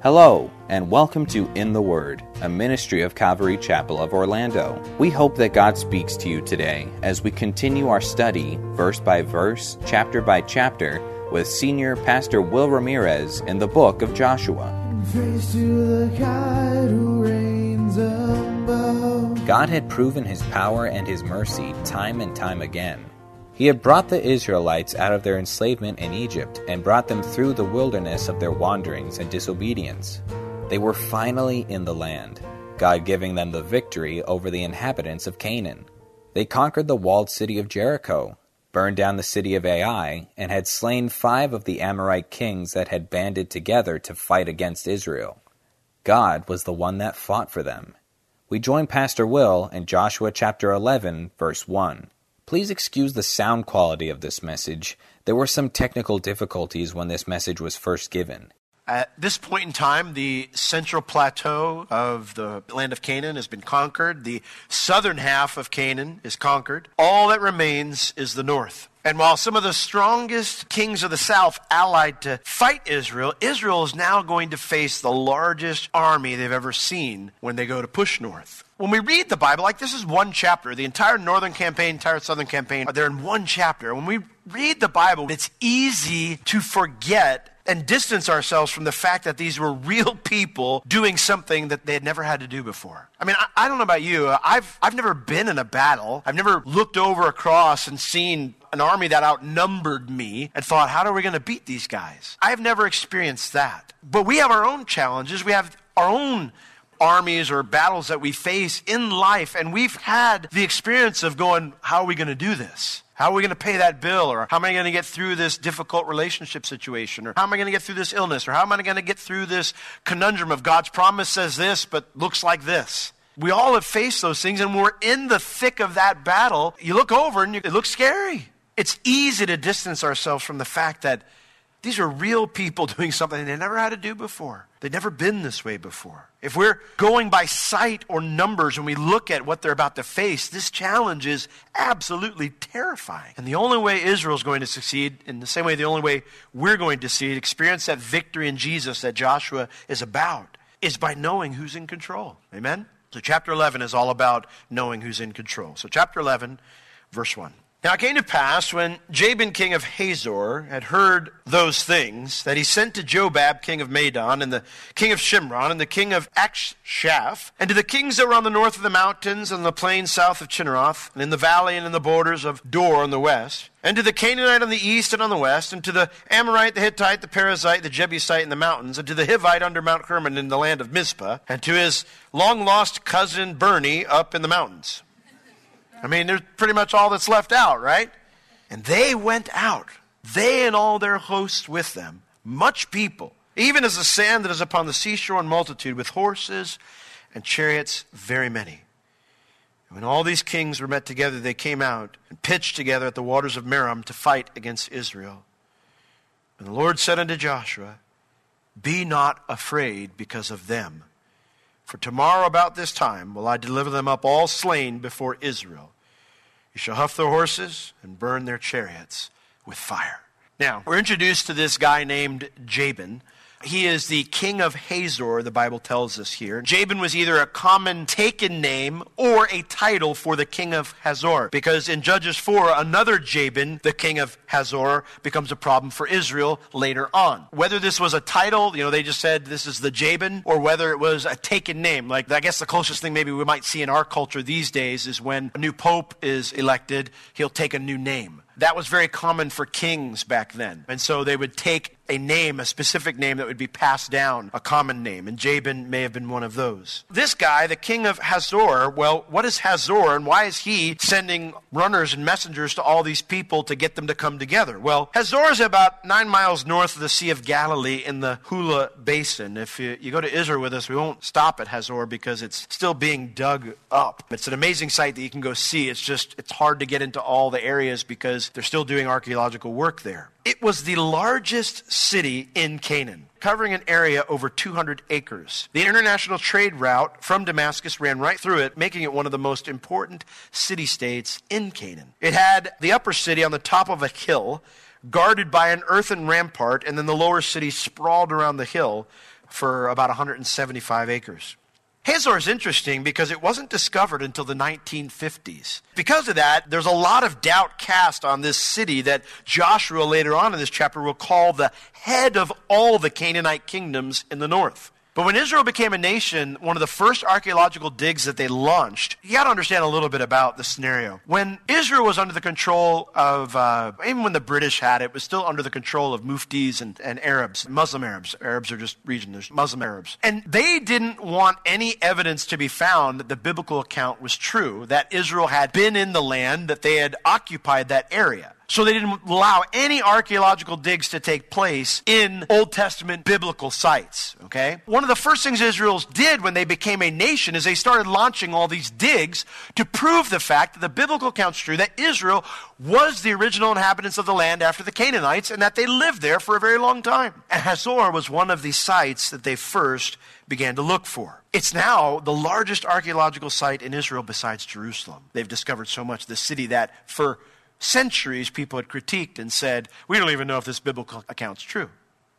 Hello, and welcome to In the Word, a ministry of Calvary Chapel of Orlando. We hope that God speaks to you today as we continue our study, verse by verse, chapter by chapter, with Senior Pastor Will Ramirez in the book of Joshua. God had proven his power and his mercy time and time again. He had brought the Israelites out of their enslavement in Egypt and brought them through the wilderness of their wanderings and disobedience. They were finally in the land, God giving them the victory over the inhabitants of Canaan. They conquered the walled city of Jericho, burned down the city of Ai, and had slain five of the Amorite kings that had banded together to fight against Israel. God was the one that fought for them. We join Pastor Will in Joshua chapter 11, verse 1. Please excuse the sound quality of this message. There were some technical difficulties when this message was first given. At this point in time, the central plateau of the land of Canaan has been conquered. The southern half of Canaan is conquered. All that remains is the north. And while some of the strongest kings of the south allied to fight Israel, Israel is now going to face the largest army they've ever seen when they go to push north. When we read the Bible, like this is one chapter, the entire northern campaign, entire southern campaign, they're in one chapter. When we read the Bible, it's easy to forget and distance ourselves from the fact that these were real people doing something that they had never had to do before. I mean, I, I, don't know about you. I've, I've never been in a battle. I've never looked over across and seen an army that outnumbered me and thought, how are we going to beat these guys? I have never experienced that. But we have our own challenges. We have our own armies or battles that we face in life, and we've had the experience of going, how are we going to do this? How are we going to pay that bill? Or how am I going to get through this difficult relationship situation? Or how am I going to get through this illness? Or how am I going to get through this conundrum of God's promise says this, but looks like this? We all have faced those things, and we're in the thick of that battle. You look over and you, it looks scary. It's easy to distance ourselves from the fact that these are real people doing something they never had to do before. They've never been this way before. If we're going by sight or numbers and we look at what they're about to face, this challenge is absolutely terrifying. And the only way Israel is going to succeed, in the same way the only way we're going to see experience that victory in Jesus that Joshua is about, is by knowing who's in control. Amen? So, chapter 11 is all about knowing who's in control. So, chapter 11, verse 1. Now it came to pass when Jabin king of Hazor had heard those things that he sent to Jobab king of Madon and the king of Shimron and the king of Achshaph and to the kings that were on the north of the mountains and the plain south of Chinneroth and in the valley and in the borders of Dor on the west and to the Canaanite on the east and on the west and to the Amorite, the Hittite, the Perizzite, the Jebusite in the mountains and to the Hivite under Mount Hermon in the land of Mizpah and to his long lost cousin Bernie up in the mountains. I mean, there's pretty much all that's left out, right? And they went out, they and all their hosts with them, much people, even as the sand that is upon the seashore in multitude, with horses and chariots very many. And when all these kings were met together, they came out and pitched together at the waters of Merom to fight against Israel. And the Lord said unto Joshua, Be not afraid because of them for tomorrow about this time will I deliver them up all slain before Israel. You shall huff their horses and burn their chariots with fire. Now, we're introduced to this guy named Jabin. He is the king of Hazor, the Bible tells us here. Jabin was either a common taken name or a title for the king of Hazor, because in Judges 4, another Jabin, the king of Hazor, becomes a problem for Israel later on. Whether this was a title, you know, they just said this is the Jabin, or whether it was a taken name. Like, I guess the closest thing maybe we might see in our culture these days is when a new pope is elected, he'll take a new name. That was very common for kings back then. And so they would take a name, a specific name that would be passed down, a common name, and Jabin may have been one of those. This guy, the king of Hazor, well, what is Hazor and why is he sending runners and messengers to all these people to get them to come together? Well, Hazor is about nine miles north of the Sea of Galilee in the Hula Basin. If you, you go to Israel with us, we won't stop at Hazor because it's still being dug up. It's an amazing site that you can go see. It's just, it's hard to get into all the areas because they're still doing archaeological work there. It was the largest city in Canaan, covering an area over 200 acres. The international trade route from Damascus ran right through it, making it one of the most important city states in Canaan. It had the upper city on the top of a hill, guarded by an earthen rampart, and then the lower city sprawled around the hill for about 175 acres. Hazor is interesting because it wasn't discovered until the 1950s. Because of that, there's a lot of doubt cast on this city that Joshua later on in this chapter will call the head of all the Canaanite kingdoms in the north. But when Israel became a nation, one of the first archaeological digs that they launched, you got to understand a little bit about the scenario. When Israel was under the control of, uh, even when the British had it, it was still under the control of muftis and, and Arabs, Muslim Arabs. Arabs are just region, there's Muslim Arabs. And they didn't want any evidence to be found that the biblical account was true, that Israel had been in the land, that they had occupied that area. So they didn't allow any archaeological digs to take place in Old Testament biblical sites. Okay? One of the first things Israel did when they became a nation is they started launching all these digs to prove the fact that the biblical account's true, that Israel was the original inhabitants of the land after the Canaanites, and that they lived there for a very long time. And Hazor was one of the sites that they first began to look for. It's now the largest archaeological site in Israel besides Jerusalem. They've discovered so much. The city that for centuries people had critiqued and said, we don't even know if this biblical account's true.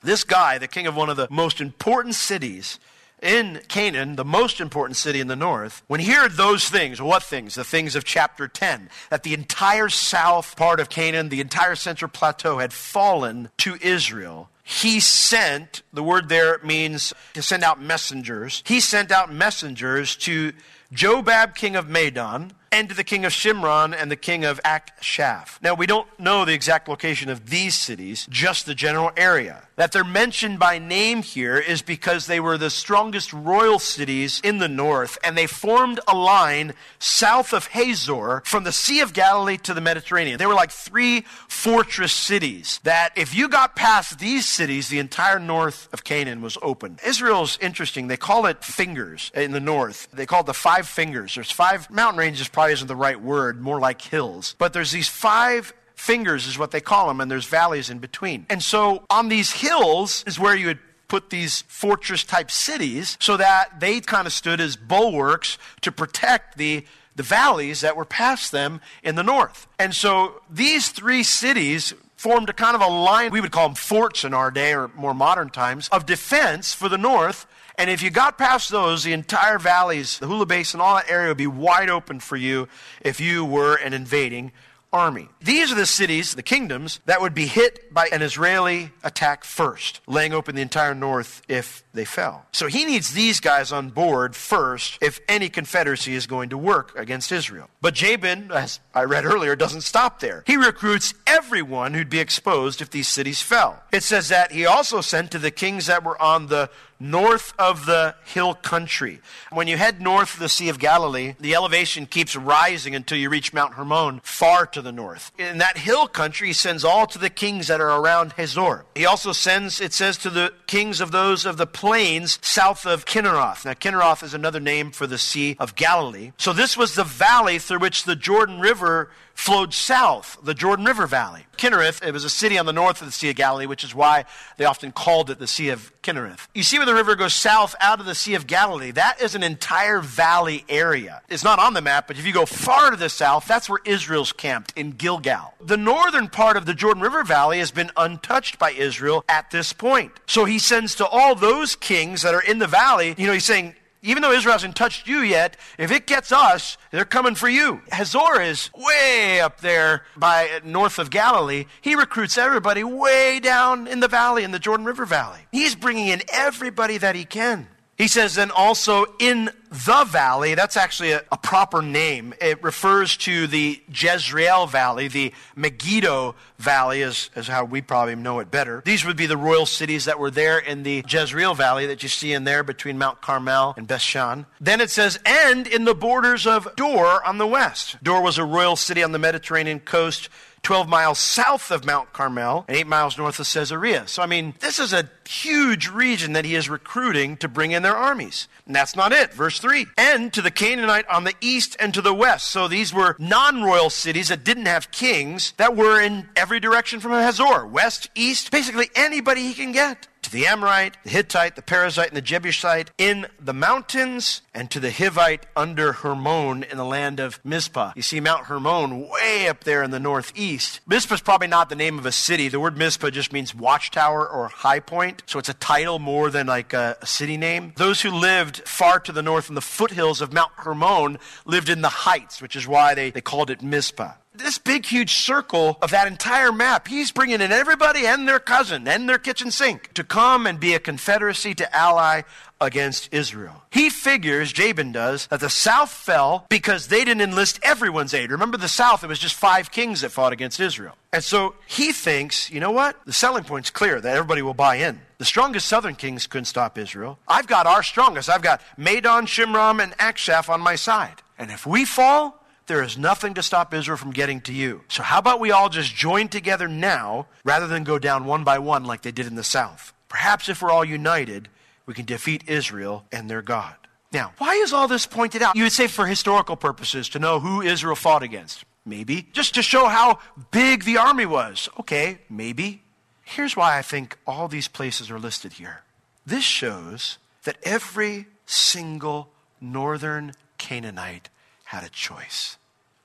This guy, the king of one of the most important cities in Canaan, the most important city in the north, when he heard those things, what things? The things of chapter 10, that the entire south part of Canaan, the entire central plateau had fallen to Israel. He sent, the word there means to send out messengers. He sent out messengers to Jobab, king of Madon, and to the king of Shimron and the king of Achshaph. Now, we don't know the exact location of these cities, just the general area. That they're mentioned by name here is because they were the strongest royal cities in the north, and they formed a line south of Hazor from the Sea of Galilee to the Mediterranean. They were like three fortress cities that if you got past these cities, the entire north of Canaan was open. Israel's interesting. They call it fingers in the north. They call it the five fingers. There's five mountain ranges, probably isn't the right word, more like hills. But there's these five fingers is what they call them, and there's valleys in between. And so on these hills is where you would put these fortress type cities so that they kind of stood as bulwarks to protect the the valleys that were past them in the north. And so these three cities formed a kind of a line, we would call them forts in our day or more modern times, of defense for the north. And if you got past those, the entire valleys, the Hula Basin, all that area would be wide open for you if you were an invading army. These are the cities, the kingdoms, that would be hit by an Israeli attack first, laying open the entire north if they fell. So he needs these guys on board first if any confederacy is going to work against Israel. But Jabin, as I read earlier, doesn't stop there. He recruits everyone who'd be exposed if these cities fell. It says that he also sent to the kings that were on the north of the hill country. When you head north of the Sea of Galilee, the elevation keeps rising until you reach Mount Hermon, far to the north. In that hill country, he sends all to the kings that are around Hazor. He also sends, it says, to the kings of those of the plains south of Kinneroth. Now, Kinneroth is another name for the Sea of Galilee. So this was the valley through which the Jordan River flowed south, the Jordan River Valley. Kinnereth, it was a city on the north of the Sea of Galilee, which is why they often called it the Sea of Kinnereth. You see where the river goes south out of the Sea of Galilee? That is an entire valley area. It's not on the map, but if you go far to the south, that's where Israel's camped in Gilgal. The northern part of the Jordan River Valley has been untouched by Israel at this point. So he sends to all those kings that are in the valley, you know, he's saying, even though Israel hasn't touched you yet, if it gets us, they're coming for you. Hazor is way up there by north of Galilee. He recruits everybody way down in the valley, in the Jordan River Valley. He's bringing in everybody that he can. He says, then also in the valley, that's actually a, a, proper name. It refers to the Jezreel Valley, the Megiddo Valley is, is how we probably know it better. These would be the royal cities that were there in the Jezreel Valley that you see in there between Mount Carmel and Bethshan. Then it says, and in the borders of Dor on the west. Dor was a royal city on the Mediterranean coast 12 miles south of Mount Carmel and 8 miles north of Caesarea. So, I mean, this is a huge region that he is recruiting to bring in their armies. And that's not it. Verse 3 And to the Canaanite on the east and to the west. So these were non royal cities that didn't have kings that were in every direction from Hazor west, east, basically anybody he can get to the Amorite, the Hittite, the Perizzite, and the Jebusite in the mountains, and to the Hivite under Hermon in the land of Mizpah. You see Mount Hermon way up there in the northeast. Mizpah is probably not the name of a city. The word Mizpah just means watchtower or high point, so it's a title more than like a, a city name. Those who lived far to the north in the foothills of Mount Hermon lived in the heights, which is why they, they called it Mizpah this big, huge circle of that entire map, he's bringing in everybody and their cousin and their kitchen sink to come and be a confederacy to ally against Israel. He figures, Jabin does, that the South fell because they didn't enlist everyone's aid. Remember the South, it was just five kings that fought against Israel. And so he thinks, you know what? The selling point's clear that everybody will buy in. The strongest southern kings couldn't stop Israel. I've got our strongest. I've got Madon, Shimron, and Achshaph on my side. And if we fall, there is nothing to stop Israel from getting to you. So, how about we all just join together now rather than go down one by one like they did in the south? Perhaps if we're all united, we can defeat Israel and their God. Now, why is all this pointed out? You would say for historical purposes to know who Israel fought against. Maybe. Just to show how big the army was. Okay, maybe. Here's why I think all these places are listed here. This shows that every single northern Canaanite had a choice.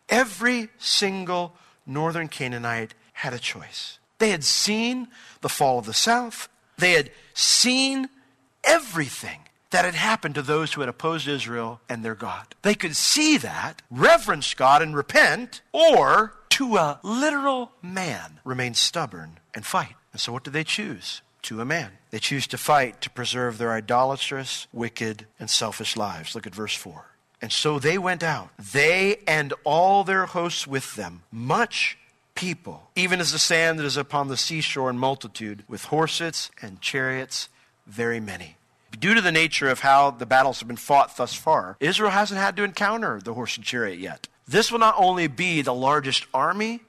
Every single northern Canaanite had a choice. They had seen the fall of the south, they had seen everything that had happened to those who had opposed Israel and their God. They could see that, reverence God, and repent, or to a literal man remain stubborn and fight. And so, what do they choose? To a man. They choose to fight to preserve their idolatrous, wicked, and selfish lives. Look at verse 4. And so they went out, they and all their hosts with them, much people, even as the sand that is upon the seashore in multitude, with horses and chariots, very many. Due to the nature of how the battles have been fought thus far, Israel hasn't had to encounter the horse and chariot yet. This will not only be the largest army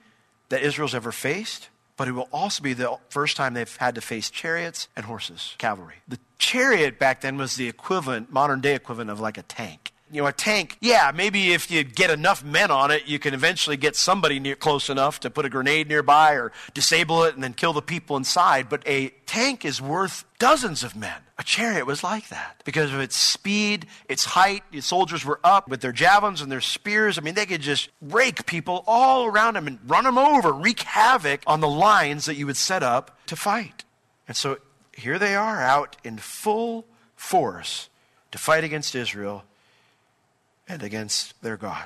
that Israel's ever faced, but it will also be the first time they've had to face chariots and horses, cavalry. The chariot back then was the equivalent, modern day equivalent of like a tank you know, a tank, yeah, maybe if you get enough men on it, you can eventually get somebody near, close enough to put a grenade nearby or disable it and then kill the people inside. But a tank is worth dozens of men. A chariot was like that because of its speed, its height. The soldiers were up with their javelins and their spears. I mean, they could just rake people all around them and run them over, wreak havoc on the lines that you would set up to fight. And so here they are out in full force to fight against Israel and against their God.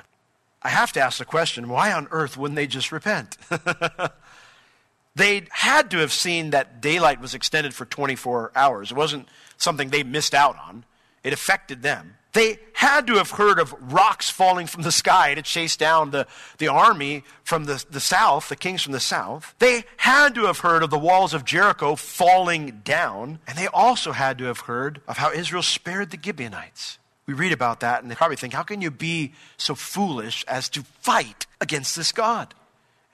I have to ask the question why on earth wouldn't they just repent? they had to have seen that daylight was extended for 24 hours. It wasn't something they missed out on, it affected them. They had to have heard of rocks falling from the sky to chase down the, the army from the, the south, the kings from the south. They had to have heard of the walls of Jericho falling down. And they also had to have heard of how Israel spared the Gibeonites we read about that and they probably think, how can you be so foolish as to fight against this God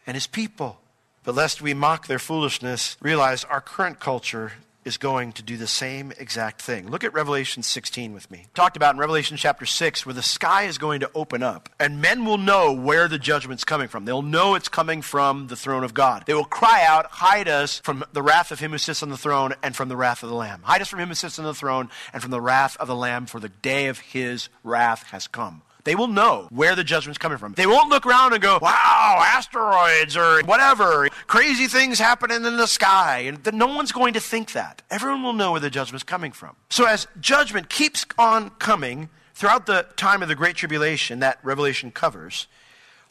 and his people? But lest we mock their foolishness, realize our current culture is going to do the same exact thing. Look at Revelation 16 with me. Talked about in Revelation chapter 6 where the sky is going to open up and men will know where the judgment's coming from. They'll know it's coming from the throne of God. They will cry out, hide us from the wrath of him who sits on the throne and from the wrath of the lamb. Hide us from him who sits on the throne and from the wrath of the lamb for the day of his wrath has come. They will know where the judgment's coming from. They won't look around and go, wow, asteroids or whatever, crazy things happening in the sky. And no one's going to think that. Everyone will know where the judgment's coming from. So as judgment keeps on coming throughout the time of the Great Tribulation that Revelation covers,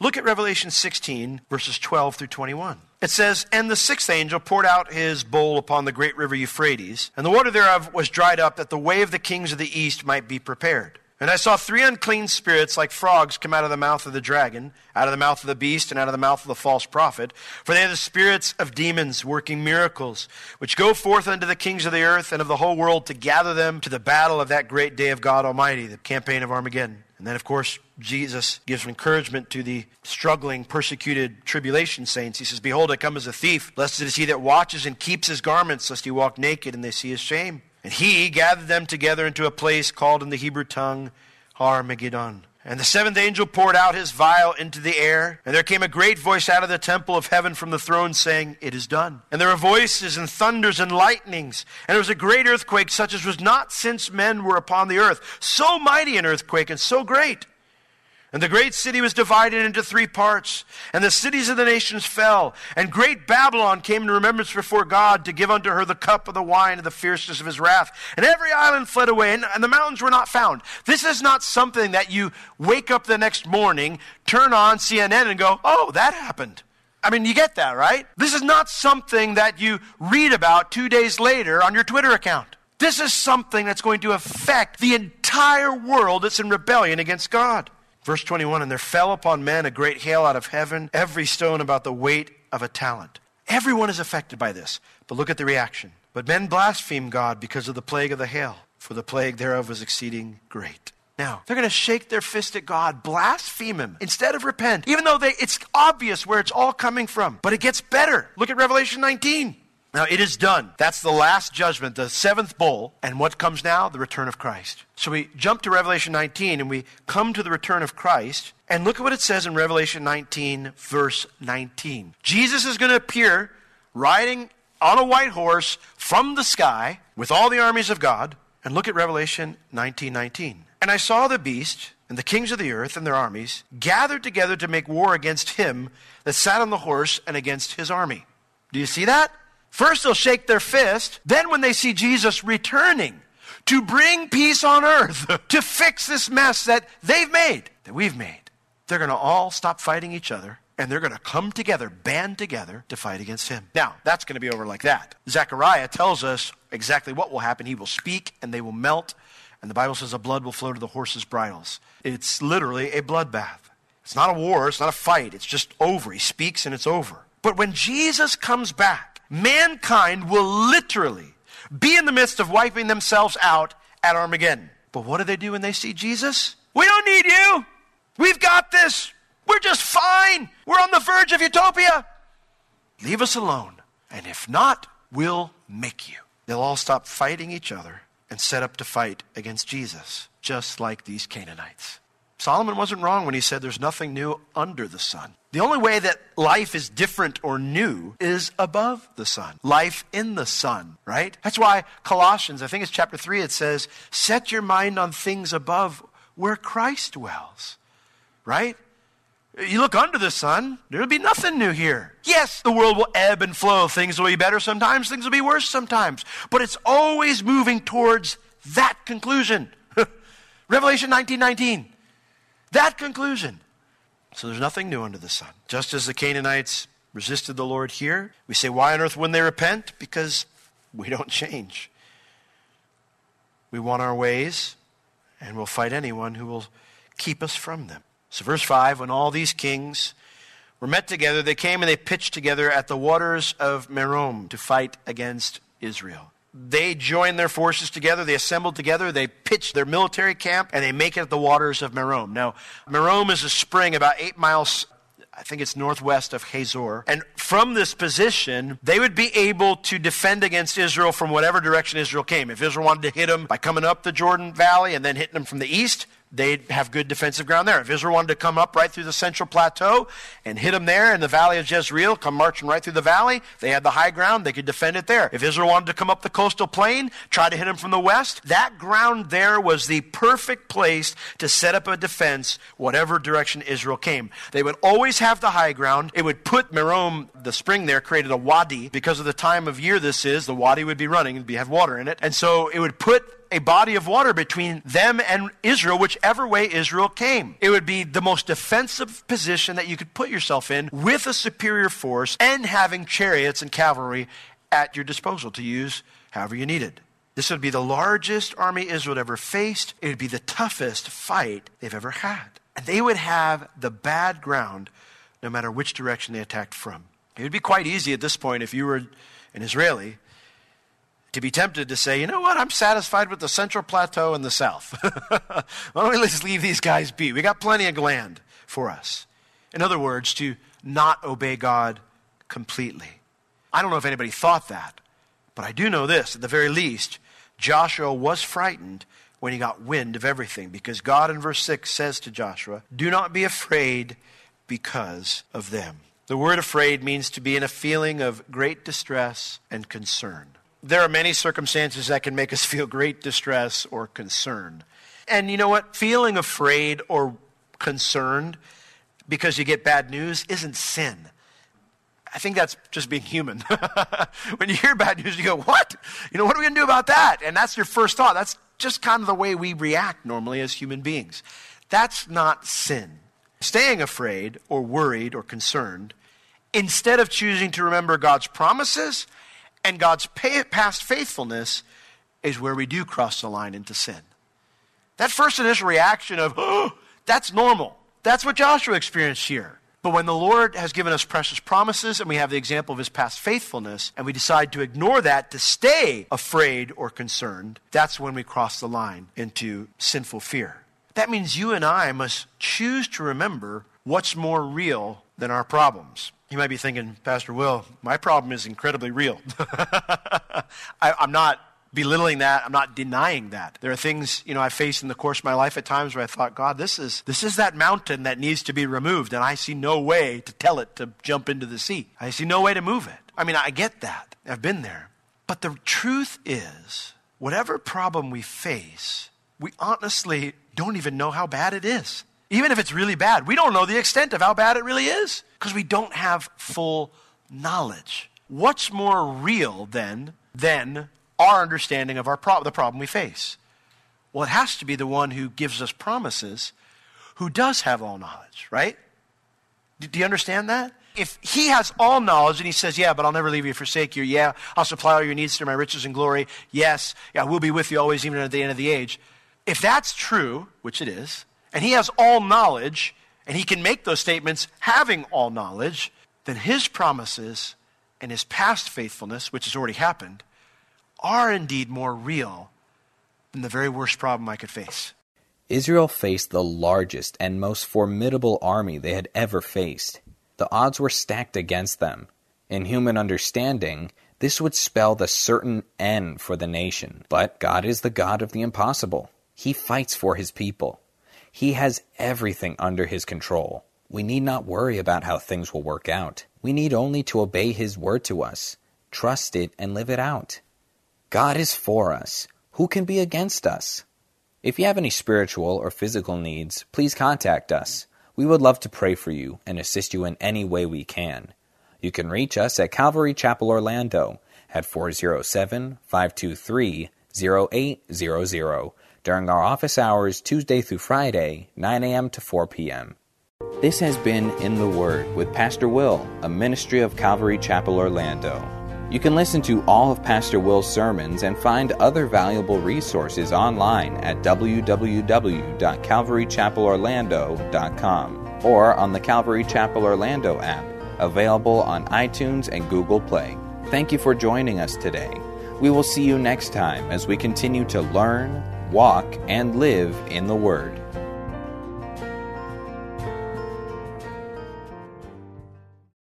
look at Revelation 16, verses 12 through 21. It says, And the sixth angel poured out his bowl upon the great river Euphrates, and the water thereof was dried up, that the way of the kings of the east might be prepared. And I saw three unclean spirits like frogs come out of the mouth of the dragon, out of the mouth of the beast, and out of the mouth of the false prophet. For they are the spirits of demons working miracles, which go forth unto the kings of the earth and of the whole world to gather them to the battle of that great day of God Almighty, the campaign of Armageddon. And then, of course, Jesus gives encouragement to the struggling, persecuted tribulation saints. He says, Behold, I come as a thief. Blessed is he that watches and keeps his garments, lest he walk naked and they see his shame. And he gathered them together into a place called in the Hebrew tongue Har Armageddon. And the seventh angel poured out his vial into the air, and there came a great voice out of the temple of heaven from the throne saying, It is done. And there were voices and thunders and lightnings, and there was a great earthquake such as was not since men were upon the earth. So mighty an earthquake and so great and the great city was divided into three parts, and the cities of the nations fell. And great Babylon came in remembrance before God to give unto her the cup of the wine of the fierceness of his wrath. And every island fled away, and, and the mountains were not found. This is not something that you wake up the next morning, turn on CNN, and go, oh, that happened. I mean, you get that, right? This is not something that you read about two days later on your Twitter account. This is something that's going to affect the entire world that's in rebellion against God. Verse 21 And there fell upon men a great hail out of heaven, every stone about the weight of a talent. Everyone is affected by this. But look at the reaction. But men blasphemed God because of the plague of the hail, for the plague thereof was exceeding great. Now, they're going to shake their fist at God, blaspheme Him, instead of repent, even though they, it's obvious where it's all coming from. But it gets better. Look at Revelation 19. Now it is done. That's the last judgment, the seventh bowl. And what comes now? The return of Christ. So we jump to Revelation 19 and we come to the return of Christ. And look at what it says in Revelation 19, verse 19. Jesus is going to appear riding on a white horse from the sky with all the armies of God. And look at Revelation 19, 19. And I saw the beast and the kings of the earth and their armies gathered together to make war against him that sat on the horse and against his army. Do you see that? First, they'll shake their fist. Then, when they see Jesus returning to bring peace on earth, to fix this mess that they've made, that we've made, they're going to all stop fighting each other and they're going to come together, band together to fight against him. Now, that's going to be over like that. Zechariah tells us exactly what will happen. He will speak and they will melt, and the Bible says the blood will flow to the horses' bridles. It's literally a bloodbath. It's not a war, it's not a fight, it's just over. He speaks and it's over. But when Jesus comes back, mankind will literally be in the midst of wiping themselves out at Armageddon. But what do they do when they see Jesus? We don't need you. We've got this. We're just fine. We're on the verge of utopia. Leave us alone. And if not, we'll make you. They'll all stop fighting each other and set up to fight against Jesus, just like these Canaanites. Solomon wasn't wrong when he said there's nothing new under the sun. The only way that life is different or new is above the sun. Life in the sun, right? That's why Colossians, I think it's chapter 3, it says, Set your mind on things above where Christ dwells, right? You look under the sun, there'll be nothing new here. Yes, the world will ebb and flow. Things will be better sometimes, things will be worse sometimes. But it's always moving towards that conclusion. Revelation 19 19. That conclusion. So there's nothing new under the sun. Just as the Canaanites resisted the Lord here, we say, why on earth wouldn't they repent? Because we don't change. We want our ways, and we'll fight anyone who will keep us from them. So, verse 5 when all these kings were met together, they came and they pitched together at the waters of Merom to fight against Israel they join their forces together, they assemble together, they pitch their military camp, and they make it at the waters of Merom. Now, Merom is a spring about eight miles I think it's northwest of Hazor. And from this position, they would be able to defend against Israel from whatever direction Israel came. If Israel wanted to hit them by coming up the Jordan Valley and then hitting them from the east, they'd have good defensive ground there. If Israel wanted to come up right through the central plateau and hit them there in the valley of Jezreel, come marching right through the valley, they had the high ground, they could defend it there. If Israel wanted to come up the coastal plain, try to hit them from the west, that ground there was the perfect place to set up a defense, whatever direction Israel came. They would always have the high ground. It would put Merom, the spring there, created a wadi. Because of the time of year this is, the wadi would be running, and be, have water in it. And so it would put a body of water between them and Israel, whichever way Israel came. It would be the most defensive position that you could put yourself in with a superior force and having chariots and cavalry at your disposal to use however you needed. This would be the largest army Israel had ever faced. It would be the toughest fight they've ever had. And they would have the bad ground no matter which direction they attacked from. It would be quite easy at this point if you were an Israeli to be tempted to say, you know what, I'm satisfied with the central plateau and the south. Why don't we just leave these guys be? We got plenty of land for us. In other words, to not obey God completely. I don't know if anybody thought that, but I do know this. At the very least, Joshua was frightened when he got wind of everything because God in verse 6 says to Joshua, Do not be afraid because of them. The word afraid means to be in a feeling of great distress and concern. There are many circumstances that can make us feel great distress or concern. And you know what? Feeling afraid or concerned because you get bad news isn't sin. I think that's just being human. when you hear bad news, you go, What? You know, what are we going to do about that? And that's your first thought. That's just kind of the way we react normally as human beings. That's not sin. Staying afraid or worried or concerned, instead of choosing to remember God's promises and God's past faithfulness is where we do cross the line into sin. That first initial reaction of, oh, that's normal. That's what Joshua experienced here. But when the Lord has given us precious promises and we have the example of his past faithfulness, and we decide to ignore that to stay afraid or concerned, that's when we cross the line into sinful fear. That means you and I must choose to remember what's more real than our problems. You might be thinking, Pastor Will, my problem is incredibly real. I, am not belittling that. I'm not denying that. There are things, you know, I faced in the course of my life at times where I thought, God, this is, this is that mountain that needs to be removed, and I see no way to tell it to jump into the sea. I see no way to move it. I mean, I get that. I've been there. But the truth is, whatever problem we face, we honestly don't even know how bad it is. Even if it's really bad, we don't know the extent of how bad it really is because we don't have full knowledge. What's more real then than our understanding of our pro- the problem we face? Well, it has to be the one who gives us promises, who does have all knowledge, right? Do, do you understand that? If he has all knowledge and he says, Yeah, but I'll never leave you, forsake you. Yeah, I'll supply all your needs through my riches and glory. Yes, yeah, we'll be with you always, even at the end of the age. If that's true, which it is, and he has all knowledge, and he can make those statements having all knowledge, then his promises and his past faithfulness, which has already happened, are indeed more real than the very worst problem I could face. Israel faced the largest and most formidable army they had ever faced. The odds were stacked against them. In human understanding, this would spell the certain end for the nation. But God is the God of the impossible. He fights for his people. He has everything under his control. We need not worry about how things will work out. We need only to obey his word to us, trust it, and live it out. God is for us. Who can be against us? If you have any spiritual or physical needs, please contact us. We would love to pray for you and assist you in any way we can. You can reach us at Calvary Chapel Orlando at 407 523 0800 during our office hours Tuesday through Friday, 9 a.m. to 4 p.m. This has been In the Word with Pastor Will, a ministry of Calvary Chapel Orlando. You can listen to all of Pastor Will's sermons and find other valuable resources online at www.calvarychapelorlando.com or on the Calvary Chapel Orlando app, available on iTunes and Google Play. Thank you for joining us today. We will see you next time as we continue to learn, walk, and live in the Word.